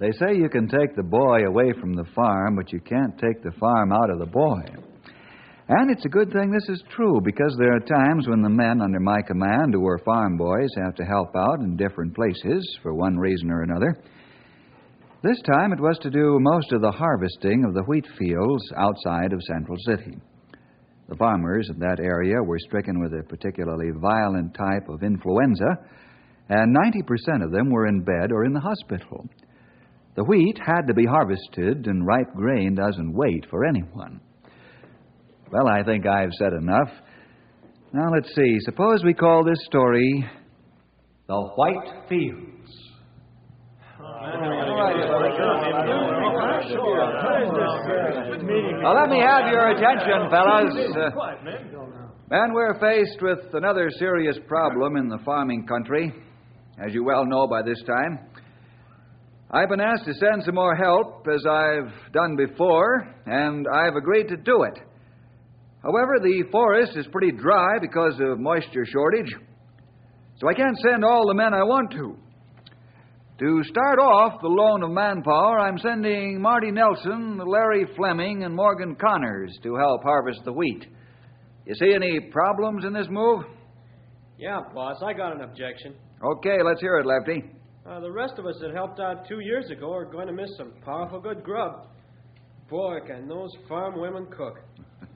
They say you can take the boy away from the farm, but you can't take the farm out of the boy. And it's a good thing this is true, because there are times when the men under my command, who are farm boys, have to help out in different places for one reason or another. This time it was to do most of the harvesting of the wheat fields outside of Central City. The farmers in that area were stricken with a particularly violent type of influenza, and 90% of them were in bed or in the hospital. The wheat had to be harvested, and ripe grain doesn't wait for anyone. Well, I think I've said enough. Now, let's see. Suppose we call this story The White Fields. Now, let me have your attention, fellas. Uh, man, we're faced with another serious problem in the farming country, as you well know by this time. I've been asked to send some more help, as I've done before, and I've agreed to do it. However, the forest is pretty dry because of moisture shortage, so I can't send all the men I want to. To start off the loan of manpower, I'm sending Marty Nelson, Larry Fleming, and Morgan Connors to help harvest the wheat. You see any problems in this move? Yeah, boss, I got an objection. Okay, let's hear it, Lefty. Uh, the rest of us that helped out two years ago are going to miss some powerful good grub. Boy, can those farm women cook.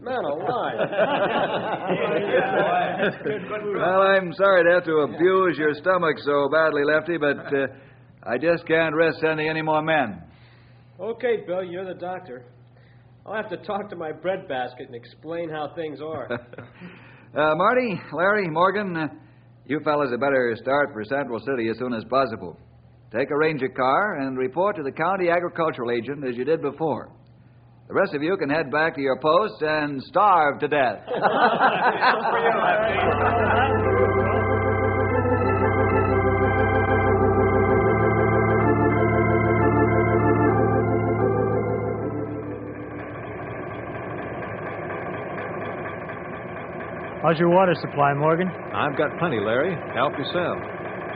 Man alive. Well, I'm sorry to have to abuse your stomach so badly, Lefty, but uh, I just can't risk sending any more men. okay, Bill, you're the doctor. I'll have to talk to my breadbasket and explain how things are. Uh, Marty, Larry, Morgan, uh, you fellas had better start for Central City as soon as possible. Take a ranger car and report to the county agricultural agent as you did before. The rest of you can head back to your posts and starve to death. How's your water supply, Morgan? I've got plenty, Larry. Help yourself.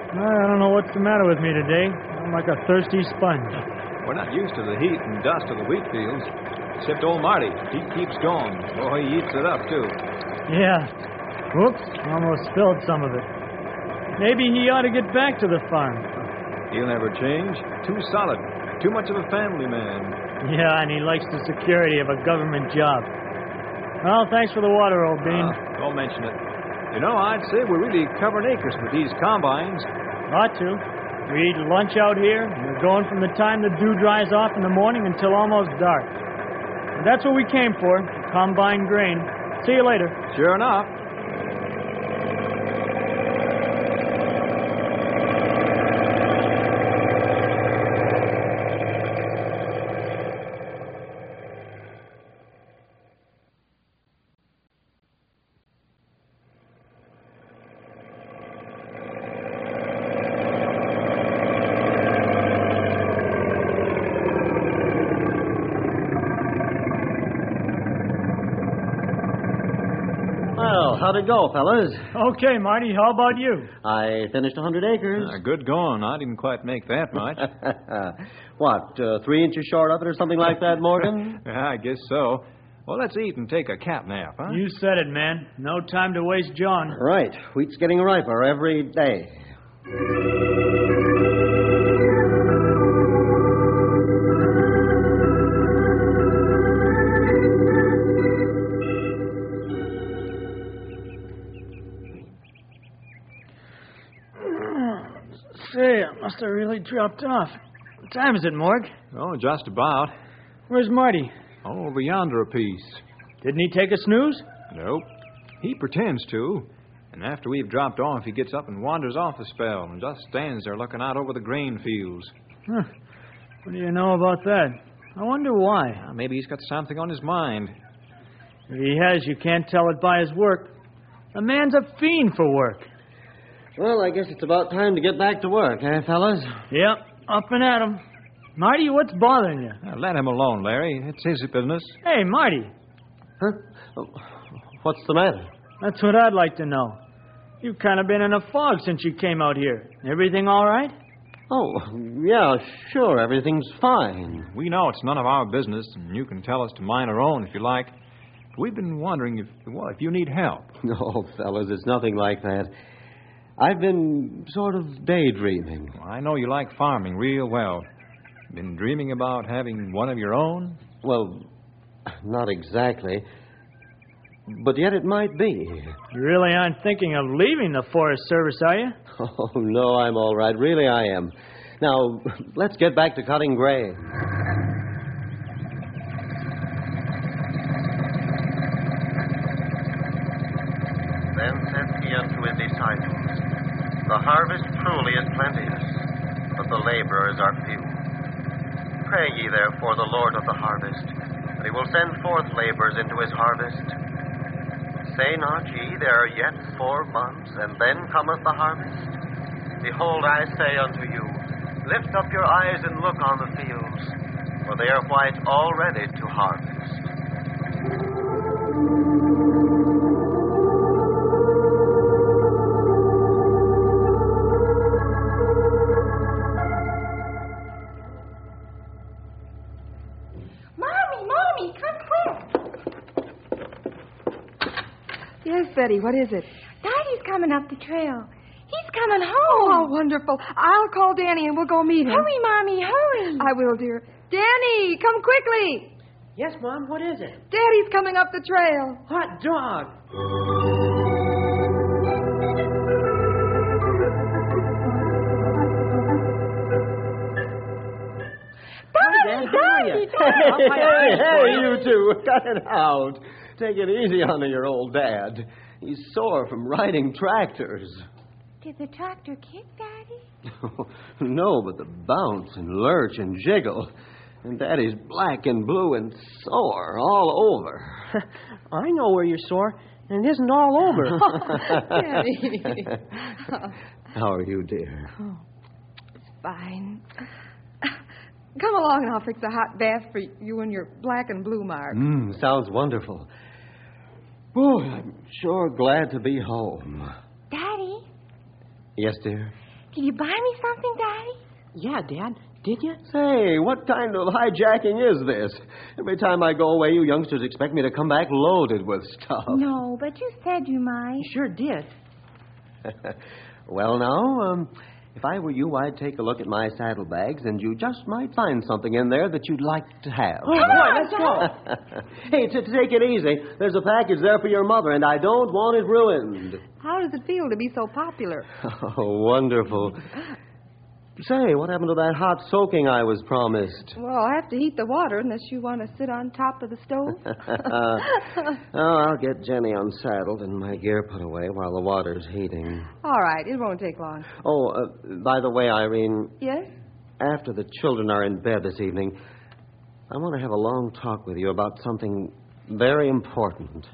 I don't know what's the matter with me today. I'm like a thirsty sponge. We're not used to the heat and dust of the wheat fields. Except old Marty. He keeps going. Oh, he eats it up, too. Yeah. Whoops, almost spilled some of it. Maybe he ought to get back to the farm. He'll never change. Too solid. Too much of a family man. Yeah, and he likes the security of a government job. Well, thanks for the water, old bean. Uh, don't mention it. You know, I'd say we're really covering acres with these combines. Ought to. We eat lunch out here, and we're going from the time the dew dries off in the morning until almost dark. And that's what we came for, combine grain. See you later. Sure enough. How'd it go, fellas? Okay, Marty, how about you? I finished a 100 acres. Uh, good going. I didn't quite make that much. what, uh, three inches short of it or something like that, Morgan? yeah, I guess so. Well, let's eat and take a cat nap, huh? You said it, man. No time to waste, John. Right. Wheat's getting riper every day. Say, I must have really dropped off. What time is it, Morg? Oh, just about. Where's Marty? Oh, over yonder a piece. Didn't he take a snooze? Nope. He pretends to. And after we've dropped off, he gets up and wanders off a spell and just stands there looking out over the grain fields. Huh. What do you know about that? I wonder why. Uh, maybe he's got something on his mind. If he has, you can't tell it by his work. The man's a fiend for work. Well, I guess it's about time to get back to work, eh, fellas? Yep, up and at 'em. Marty, what's bothering you? Uh, let him alone, Larry. It's his business. Hey, Marty. Huh? Oh, What's the matter? That's what I'd like to know. You've kind of been in a fog since you came out here. Everything all right? Oh, yeah, sure. Everything's fine. We know it's none of our business, and you can tell us to mind our own if you like. But we've been wondering if, well, if you need help. No, fellas, it's nothing like that. I've been sort of daydreaming. Well, I know you like farming real well. Been dreaming about having one of your own? Well, not exactly. But yet it might be. You really aren't thinking of leaving the Forest Service, are you? Oh, no, I'm all right. Really, I am. Now, let's get back to cutting grain. Then said he unto his disciples, The harvest truly is plenteous, but the laborers are few. Pray ye therefore the Lord of the harvest, that he will send forth laborers into his harvest. Say not ye, There are yet four months, and then cometh the harvest? Behold, I say unto you, Lift up your eyes and look on the fields, for they are white already to harvest. Yes, what is it? Daddy's coming up the trail. He's coming home. Oh, wonderful. I'll call Danny and we'll go meet him. Hurry, Mommy, hurry. I will, dear. Danny, come quickly. Yes, Mom, what is it? Daddy's coming up the trail. Hot dog. Daddy, Daddy, Hey, Daddy. hey, you two, cut it out. Take it easy on your old dad. He's sore from riding tractors. Did the tractor kick Daddy? no, but the bounce and lurch and jiggle. And Daddy's black and blue and sore all over. I know where you're sore, and it isn't all over. Daddy. How are you, dear? Oh, it's fine. Come along and I'll fix a hot bath for you and your black and blue mark. Mm, sounds wonderful. Oh, I'm sure glad to be home. Daddy, Yes, dear? did you buy me something, Daddy? yeah, Dad. Did you? Say, what kind of hijacking is this? Every time I go away, you youngsters expect me to come back loaded with stuff. No, but you said you might. You sure did. well, now, um, if I were you, I'd take a look at my saddlebags, and you just might find something in there that you'd like to have. Oh, boy, let's go. hey, t- take it easy. There's a package there for your mother, and I don't want it ruined. How does it feel to be so popular? Oh, wonderful. Say, what happened to that hot soaking I was promised? Well, I'll have to heat the water unless you want to sit on top of the stove. oh, I'll get Jenny unsaddled and my gear put away while the water's heating. All right, it won't take long. Oh, uh, by the way, Irene, Yes? after the children are in bed this evening, I want to have a long talk with you about something very important.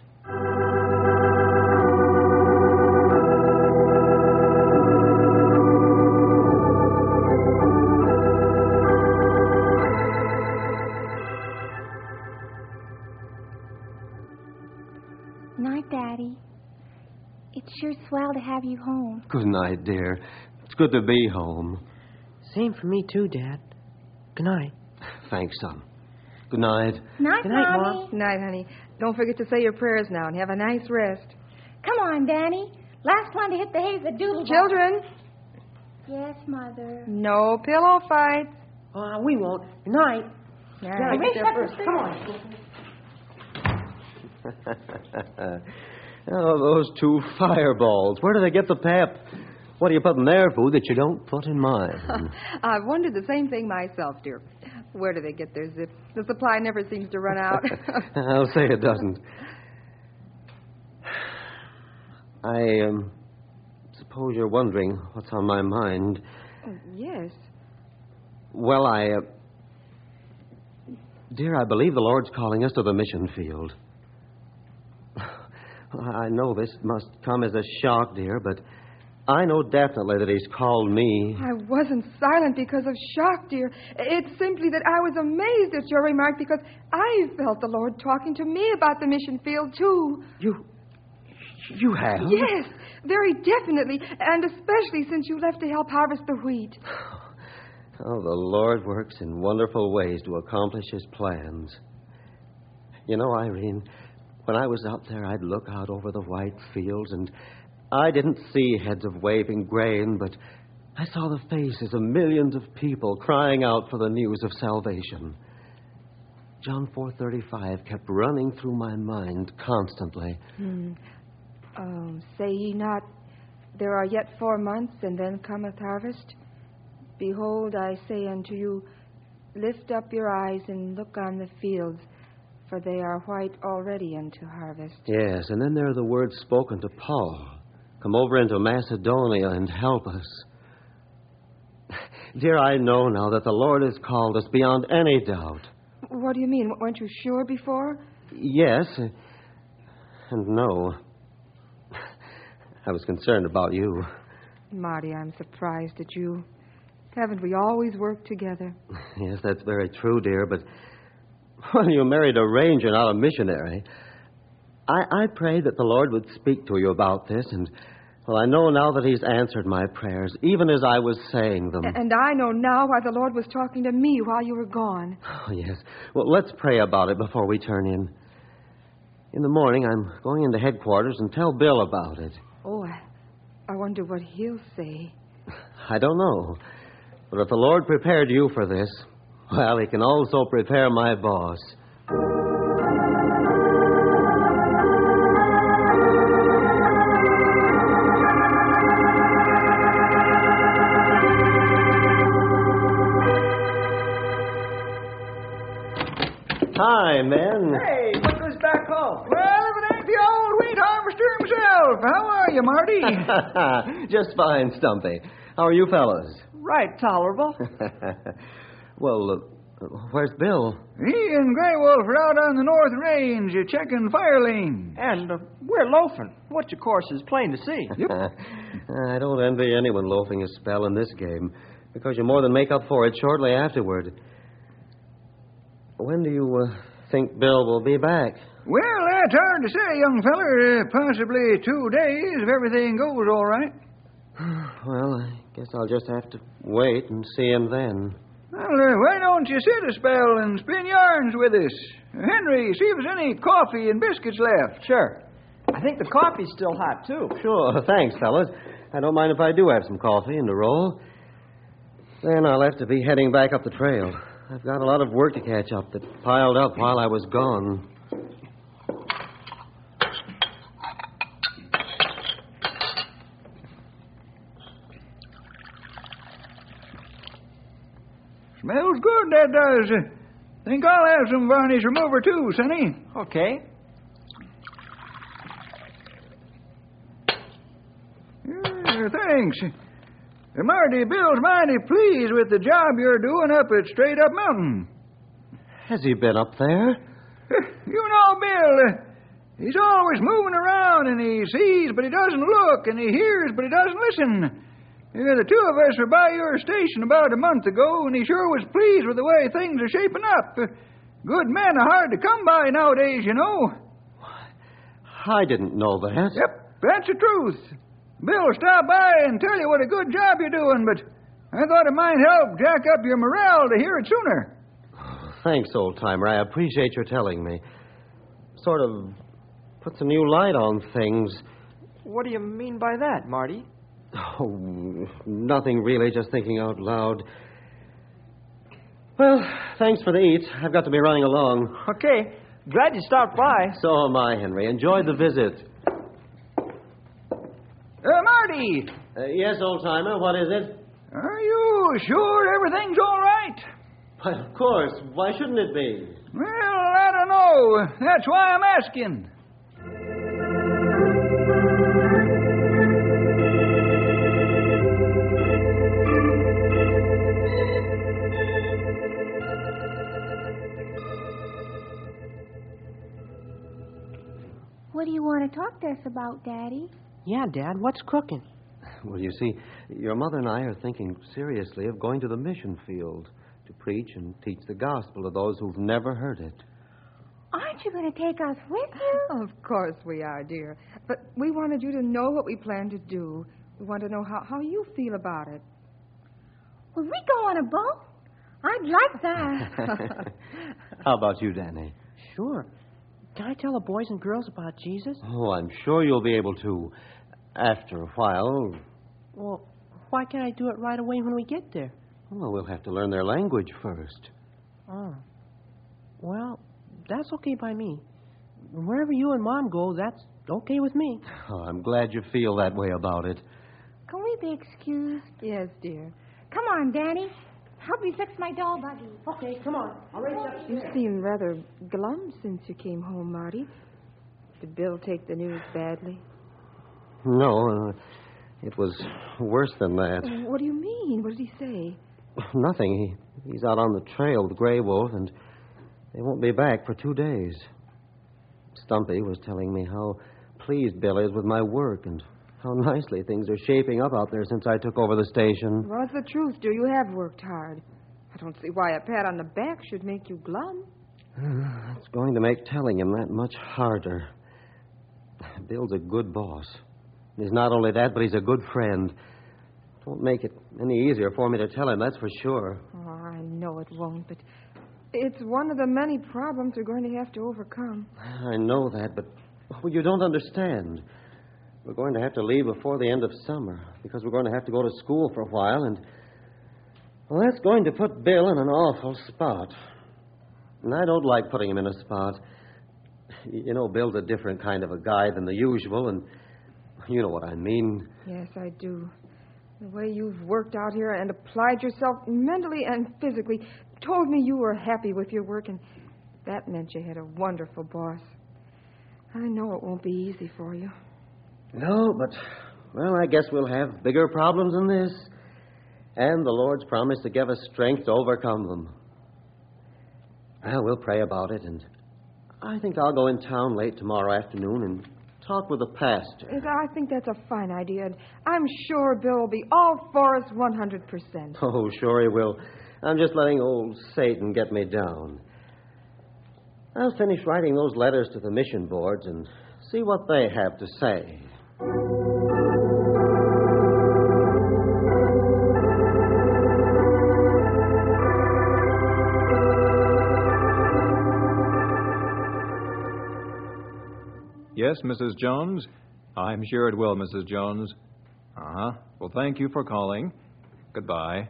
Have you home. Good night, dear. It's good to be home. Same for me, too, Dad. Good night. Thanks, son. Good night. Night, Good night, Mommy. Mom. Night, honey. Don't forget to say your prayers now and have a nice rest. Come on, Danny. Last one to hit the hay is the doodle. Children, Yes, Mother. no pillow fights. Uh, we won't. Good night. All Gotta get there first. Come on. oh, those two fireballs. Where do they get the pep? What do you put in their food that you don't put in mine? I've wondered the same thing myself, dear. Where do they get their zip? The supply never seems to run out. I'll say it doesn't. I um, suppose you're wondering what's on my mind. yes. Well, I. Uh, dear, I believe the Lord's calling us to the mission field. I know this must come as a shock, dear, but I know definitely that He's called me. I wasn't silent because of shock, dear. It's simply that I was amazed at your remark because I felt the Lord talking to me about the mission field, too. You. You have? Yes, very definitely, and especially since you left to help harvest the wheat. Oh, the Lord works in wonderful ways to accomplish His plans. You know, Irene, when I was out there, I'd look out over the white fields, and I didn't see heads of waving grain, but I saw the faces of millions of people crying out for the news of salvation. John 4:35 kept running through my mind constantly. Um, say ye not, there are yet four months, and then cometh harvest? Behold, I say unto you, lift up your eyes and look on the fields, for they are white already unto harvest. Yes, and then there are the words spoken to Paul Come over into Macedonia and help us. Dear, I know now that the Lord has called us beyond any doubt. What do you mean? Weren't you sure before? Yes, and no. I was concerned about you. Marty, I'm surprised at you. Haven't we always worked together? Yes, that's very true, dear, but when you married a ranger, not a missionary, I, I prayed that the Lord would speak to you about this, and, well, I know now that He's answered my prayers, even as I was saying them. And I know now why the Lord was talking to me while you were gone. Oh, yes. Well, let's pray about it before we turn in. In the morning, I'm going into headquarters and tell Bill about it. Oh, I, I wonder what he'll say. I don't know. But if the Lord prepared you for this, well, He can also prepare my boss. Hi, men. Hey, look who's back home. Well, if it ain't the old wheat harvester himself. How are you, Marty? Just fine, Stumpy. How are you fellows? right, tolerable. well, uh, where's Bill? He and Grey Wolf are out on the North Range uh, checking fire lanes. And uh, we're loafing, which, of course, is plain to see. I don't envy anyone loafing a spell in this game, because you more than make up for it shortly afterward. When do you uh, think Bill will be back? Well, that's hard to say, young feller. Uh, possibly two days if everything goes all right. Well, I guess I'll just have to wait and see him then. Well, uh, why don't you sit a spell and spin yarns with us? Henry, see if there's any coffee and biscuits left. Sure. I think the coffee's still hot, too. Sure, thanks, fellas. I don't mind if I do have some coffee and a roll. Then I'll have to be heading back up the trail. I've got a lot of work to catch up that piled up while I was gone. Smells good, that does. Think I'll have some varnish remover, too, Sonny. Okay. Yeah, thanks. Marty, Bill's mighty pleased with the job you're doing up at Straight Up Mountain. Has he been up there? You know, Bill, uh, he's always moving around and he sees, but he doesn't look, and he hears, but he doesn't listen. Yeah, the two of us were by your station about a month ago, and he sure was pleased with the way things are shaping up. Good men are hard to come by nowadays, you know. I didn't know that. Yep. That's the truth. Bill will stop by and tell you what a good job you're doing, but I thought it might help jack up your morale to hear it sooner. Thanks, old timer. I appreciate your telling me. Sort of puts a new light on things. What do you mean by that, Marty? Oh, nothing really, just thinking out loud. Well, thanks for the eats. I've got to be running along. Okay. Glad you stopped by. So am I, Henry. Enjoyed the visit. Uh, Marty! Uh, yes, old timer, what is it? Are you sure everything's all right? Why, of course. Why shouldn't it be? Well, I don't know. That's why I'm asking. Want to talk to us about, Daddy? Yeah, Dad. What's cooking? Well, you see, your mother and I are thinking seriously of going to the mission field to preach and teach the gospel to those who've never heard it. Aren't you going to take us with you? Of course we are, dear. But we wanted you to know what we plan to do. We want to know how, how you feel about it. Will we go on a boat? I'd like that. How about you, Danny? Sure. Can I tell the boys and girls about Jesus? Oh, I'm sure you'll be able to. After a while, Well, why can't I do it right away when we get there? well, we'll have to learn their language first. Oh. Well, that's okay by me. Wherever you and Mom go, that's okay with me. Oh, I'm glad you feel that way about it. Can we be excused? Yes, dear. Come on, Danny. Help me fix my doll buggy. Okay, come on. I'll race You seem rather glum since you came home, Marty. Did Bill take the news badly? No, uh, it was worse than that. What do you mean? What did he say? Nothing. He, he's out on the trail with Grey Wolf, and they won't be back for two days. Stumpy was telling me how pleased Bill is with my work and how nicely things are shaping up out there since I took over the station. Well, it's the truth, dear. You have worked hard. I don't see why a pat on the back should make you glum. It's going to make telling him that much harder. Bill's a good boss. He's not only that, but he's a good friend. Won't make it any easier for me to tell him, that's for sure. Oh, I know it won't, but it's one of the many problems we're going to have to overcome. I know that, but well, you don't understand. We're going to have to leave before the end of summer because we're going to have to go to school for a while, and well, that's going to put Bill in an awful spot. And I don't like putting him in a spot. You know, Bill's a different kind of a guy than the usual, and you know what I mean. Yes, I do. The way you've worked out here and applied yourself mentally and physically told me you were happy with your work, and that meant you had a wonderful boss. I know it won't be easy for you. No, but, well, I guess we'll have bigger problems than this. And the Lord's promised to give us strength to overcome them. Well, we'll pray about it, and I think I'll go in town late tomorrow afternoon and talk with the pastor. I think that's a fine idea, and I'm sure Bill will be all for us 100%. Oh, sure he will. I'm just letting old Satan get me down. I'll finish writing those letters to the mission boards and see what they have to say. Yes, Mrs. Jones? I'm sure it will, Mrs. Jones. Uh huh. Well, thank you for calling. Goodbye.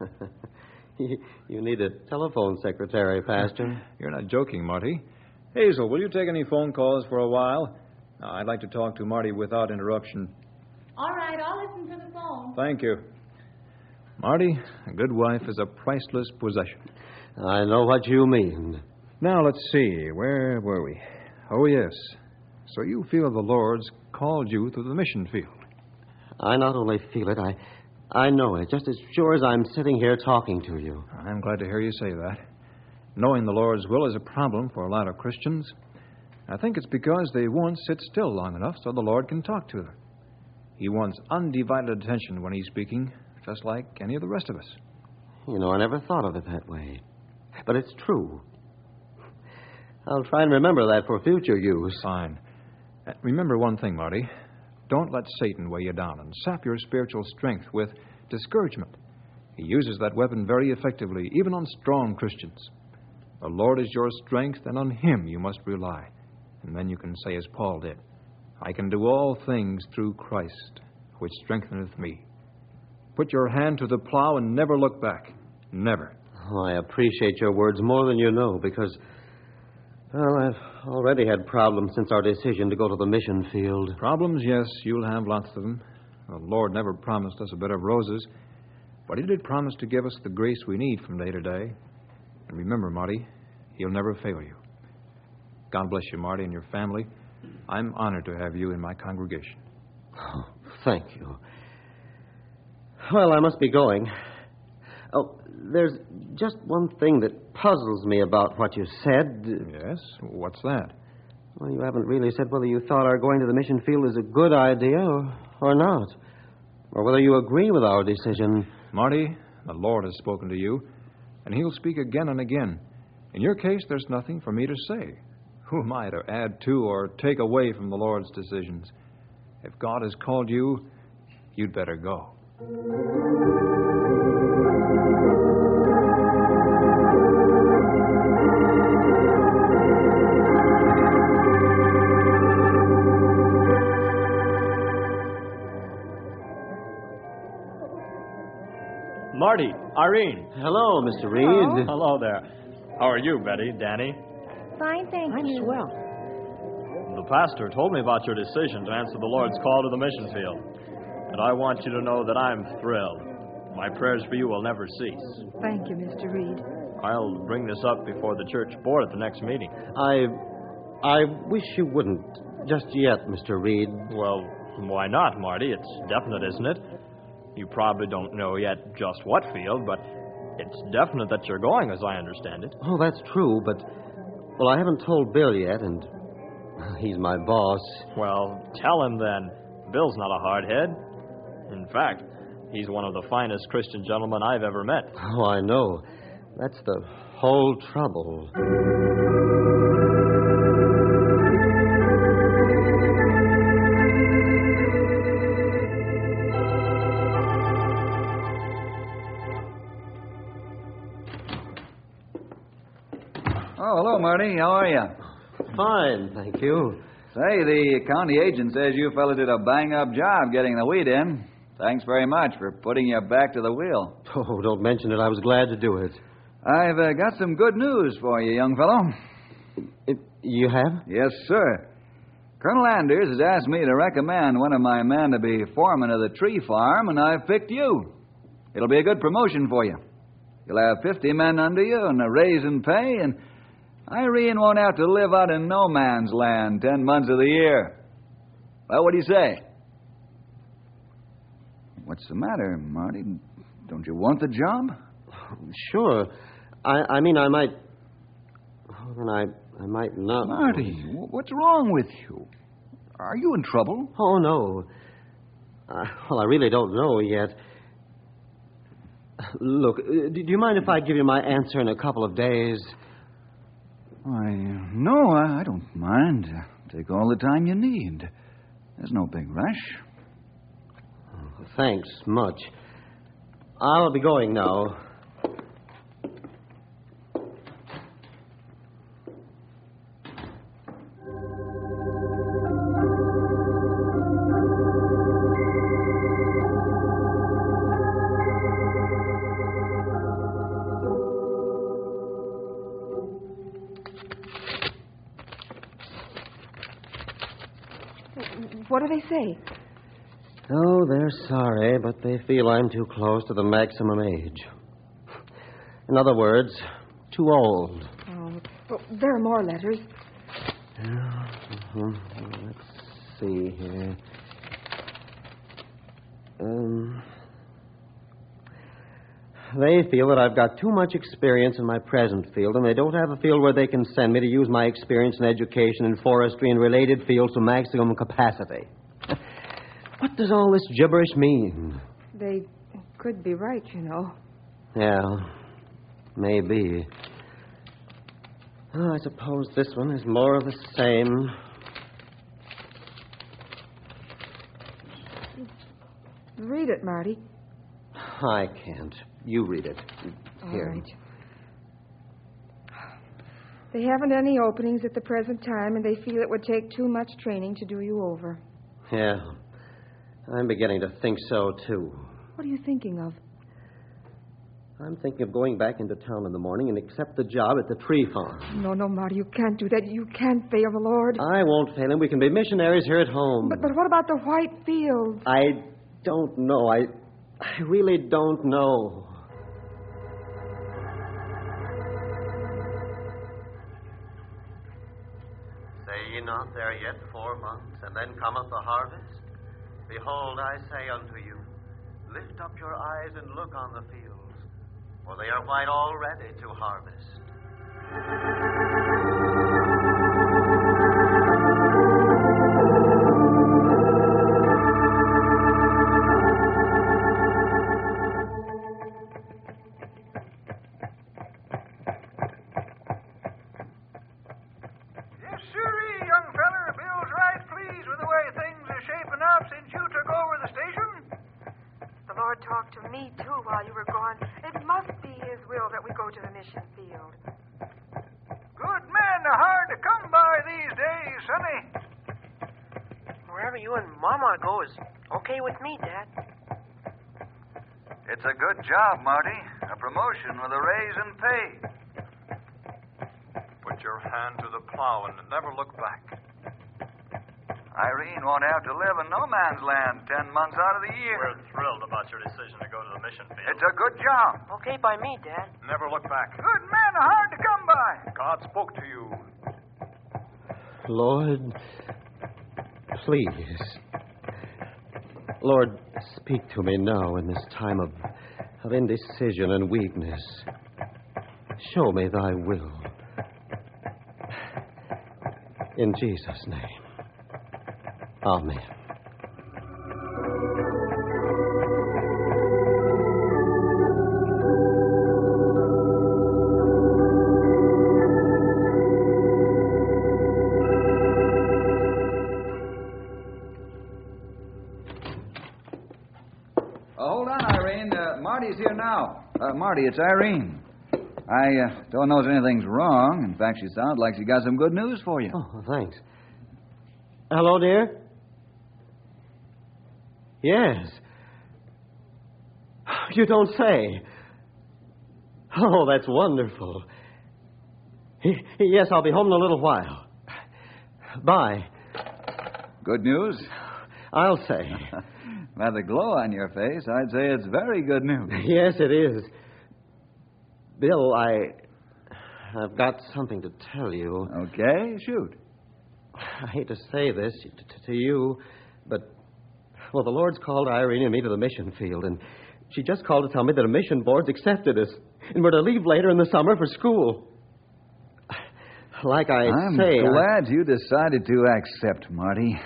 you need a telephone secretary, Pastor. You're not joking, Marty. Hazel, will you take any phone calls for a while? Uh, I'd like to talk to Marty without interruption. All right, I'll listen to the phone. Thank you. Marty, a good wife is a priceless possession. I know what you mean. Now, let's see. Where were we? Oh, yes. So you feel the Lord's called you to the mission field. I not only feel it, I, I know it, just as sure as I'm sitting here talking to you. I'm glad to hear you say that. Knowing the Lord's will is a problem for a lot of Christians. I think it's because they won't sit still long enough so the Lord can talk to them. He wants undivided attention when He's speaking, just like any of the rest of us. You know, I never thought of it that way. But it's true. I'll try and remember that for future use. Fine. Uh, Remember one thing, Marty. Don't let Satan weigh you down and sap your spiritual strength with discouragement. He uses that weapon very effectively, even on strong Christians. The Lord is your strength, and on Him you must rely. And then you can say, as Paul did, I can do all things through Christ, which strengtheneth me. Put your hand to the plow and never look back. Never. Oh, I appreciate your words more than you know because, well, I've already had problems since our decision to go to the mission field. Problems, yes, you'll have lots of them. The Lord never promised us a bed of roses, but He did promise to give us the grace we need from day to day. And remember, Marty, He'll never fail you. God bless you, Marty, and your family. I'm honored to have you in my congregation. Oh, thank you. Well, I must be going. Oh, there's just one thing that puzzles me about what you said. Yes? What's that? Well, you haven't really said whether you thought our going to the mission field is a good idea or, or not. Or whether you agree with our decision. Marty, the Lord has spoken to you, and He'll speak again and again. In your case, there's nothing for me to say. Who am I to add to or take away from the Lord's decisions? If God has called you, you'd better go. Marty, Irene. Hello, Mr. Reed. Hello. Hello there. How are you, Betty, Danny? Fine, thank I'm you. swell. The pastor told me about your decision to answer the Lord's call to the mission field. And I want you to know that I'm thrilled. My prayers for you will never cease. Thank you, Mr. Reed. I'll bring this up before the church board at the next meeting. I. I wish you wouldn't. Just yet, Mr. Reed. Well, why not, Marty? It's definite, isn't it? You probably don't know yet just what field, but it's definite that you're going, as I understand it. Oh, that's true, but. Well, I haven't told Bill yet, and. He's my boss. Well, tell him then. Bill's not a hardhead. In fact, he's one of the finest Christian gentlemen I've ever met. Oh, I know. That's the whole trouble. How are you? Fine, thank you. Say, the county agent says you fellas did a bang up job getting the wheat in. Thanks very much for putting your back to the wheel. Oh, don't mention it. I was glad to do it. I've uh, got some good news for you, young fellow. It, you have? Yes, sir. Colonel Anders has asked me to recommend one of my men to be foreman of the tree farm, and I've picked you. It'll be a good promotion for you. You'll have 50 men under you and a raise in pay, and Irene won't have to live out in no man's land ten months of the year. Well, what do you say? What's the matter, Marty? Don't you want the job? Sure. I, I mean, I might. Then I, I might not. Marty, what's wrong with you? Are you in trouble? Oh, no. Uh, well, I really don't know yet. Look, uh, do you mind if I give you my answer in a couple of days? Why, no, I, I don't mind. Take all the time you need. There's no big rush. Thanks much. I'll be going now. Do they say? Oh, they're sorry, but they feel I'm too close to the maximum age. In other words, too old. Oh, oh, there are more letters. Mhm. Let's see here. Um, they feel that I've got too much experience in my present field, and they don't have a field where they can send me to use my experience in education and forestry and related fields to maximum capacity. What does all this gibberish mean? They could be right, you know. Yeah, maybe. Oh, I suppose this one is more of the same. Read it, Marty. I can't. You read it. Here. right. They haven't any openings at the present time, and they feel it would take too much training to do you over. Yeah. I'm beginning to think so, too. What are you thinking of? I'm thinking of going back into town in the morning and accept the job at the tree farm. No, no, Marty, you can't do that. You can't fail the Lord. I won't fail him. We can be missionaries here at home. But, but what about the white fields? I don't know. I, I really don't know. Not, there yet four months, and then cometh the harvest? Behold, I say unto you, lift up your eyes and look on the fields, for they are white already to harvest. Job, Marty. A promotion with a raise in pay. Put your hand to the plow and never look back. Irene won't have to live in no man's land ten months out of the year. We're thrilled about your decision to go to the mission field. It's a good job. Okay by me, Dad. Never look back. Good men are hard to come by. God spoke to you. Lord, please. Lord, speak to me now in this time of, of indecision and weakness. Show me thy will. In Jesus' name. Amen. It's Irene. I uh, don't know if anything's wrong. In fact, she sounds like she got some good news for you. Oh, thanks. Hello, dear? Yes. You don't say. Oh, that's wonderful. Yes, I'll be home in a little while. Bye. Good news? I'll say. By the glow on your face, I'd say it's very good news. Yes, it is. Bill, I. I've got something to tell you. Okay, shoot. I hate to say this t- t- to you, but. Well, the Lord's called Irene and me to the mission field, and she just called to tell me that a mission board's accepted us, and we're to leave later in the summer for school. Like I I'm say. I- glad you decided to accept, Marty.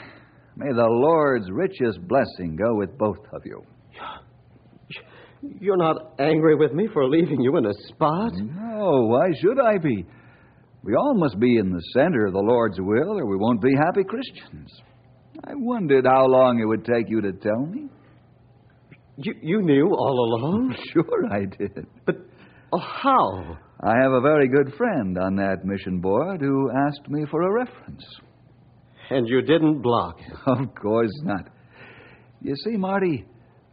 May the Lord's richest blessing go with both of you. You're not angry with me for leaving you in a spot? No, why should I be? We all must be in the center of the Lord's will, or we won't be happy Christians. I wondered how long it would take you to tell me. You, you knew all along? Sure, I did. But oh, how? I have a very good friend on that mission board who asked me for a reference. And you didn't block? Of course not. You see, Marty,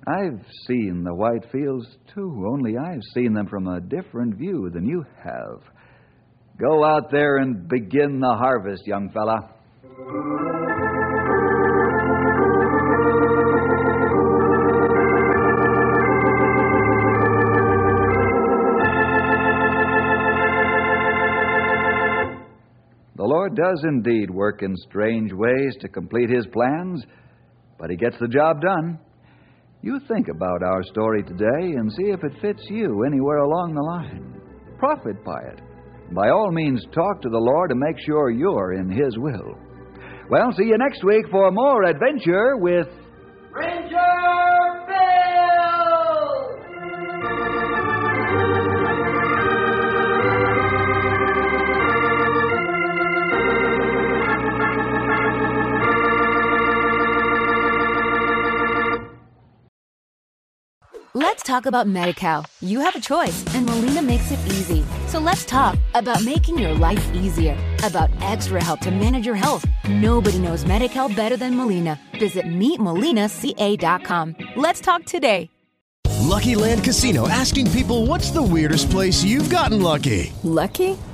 I've seen the white fields too, only I've seen them from a different view than you have. Go out there and begin the harvest, young fella. The Lord does indeed work in strange ways to complete His plans, but He gets the job done. You think about our story today and see if it fits you anywhere along the line. Profit by it. By all means, talk to the Lord and make sure you're in His will. Well, see you next week for more adventure with Ranger Let's talk about MediCal. You have a choice, and Molina makes it easy. So let's talk about making your life easier, about extra help to manage your health. Nobody knows MediCal better than Molina. Visit meetmolinaca.com. Let's talk today. Lucky Land Casino asking people what's the weirdest place you've gotten lucky? Lucky?